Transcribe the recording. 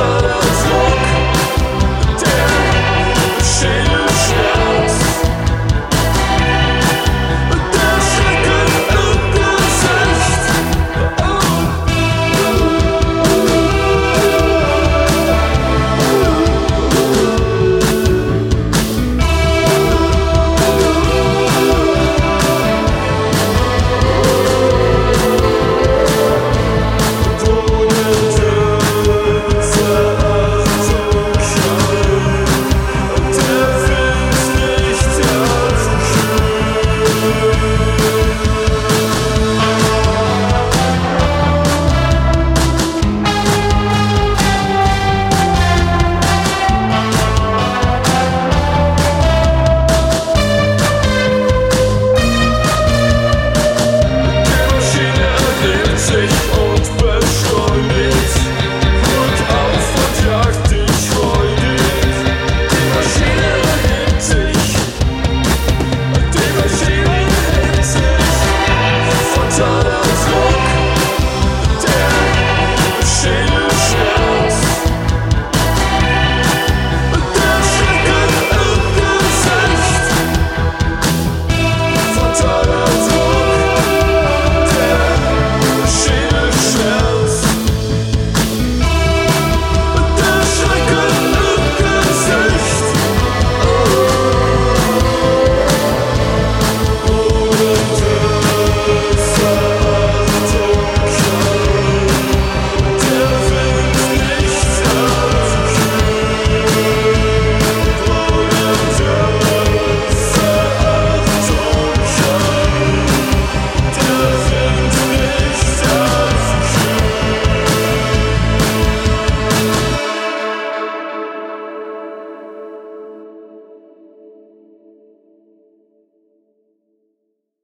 tunnels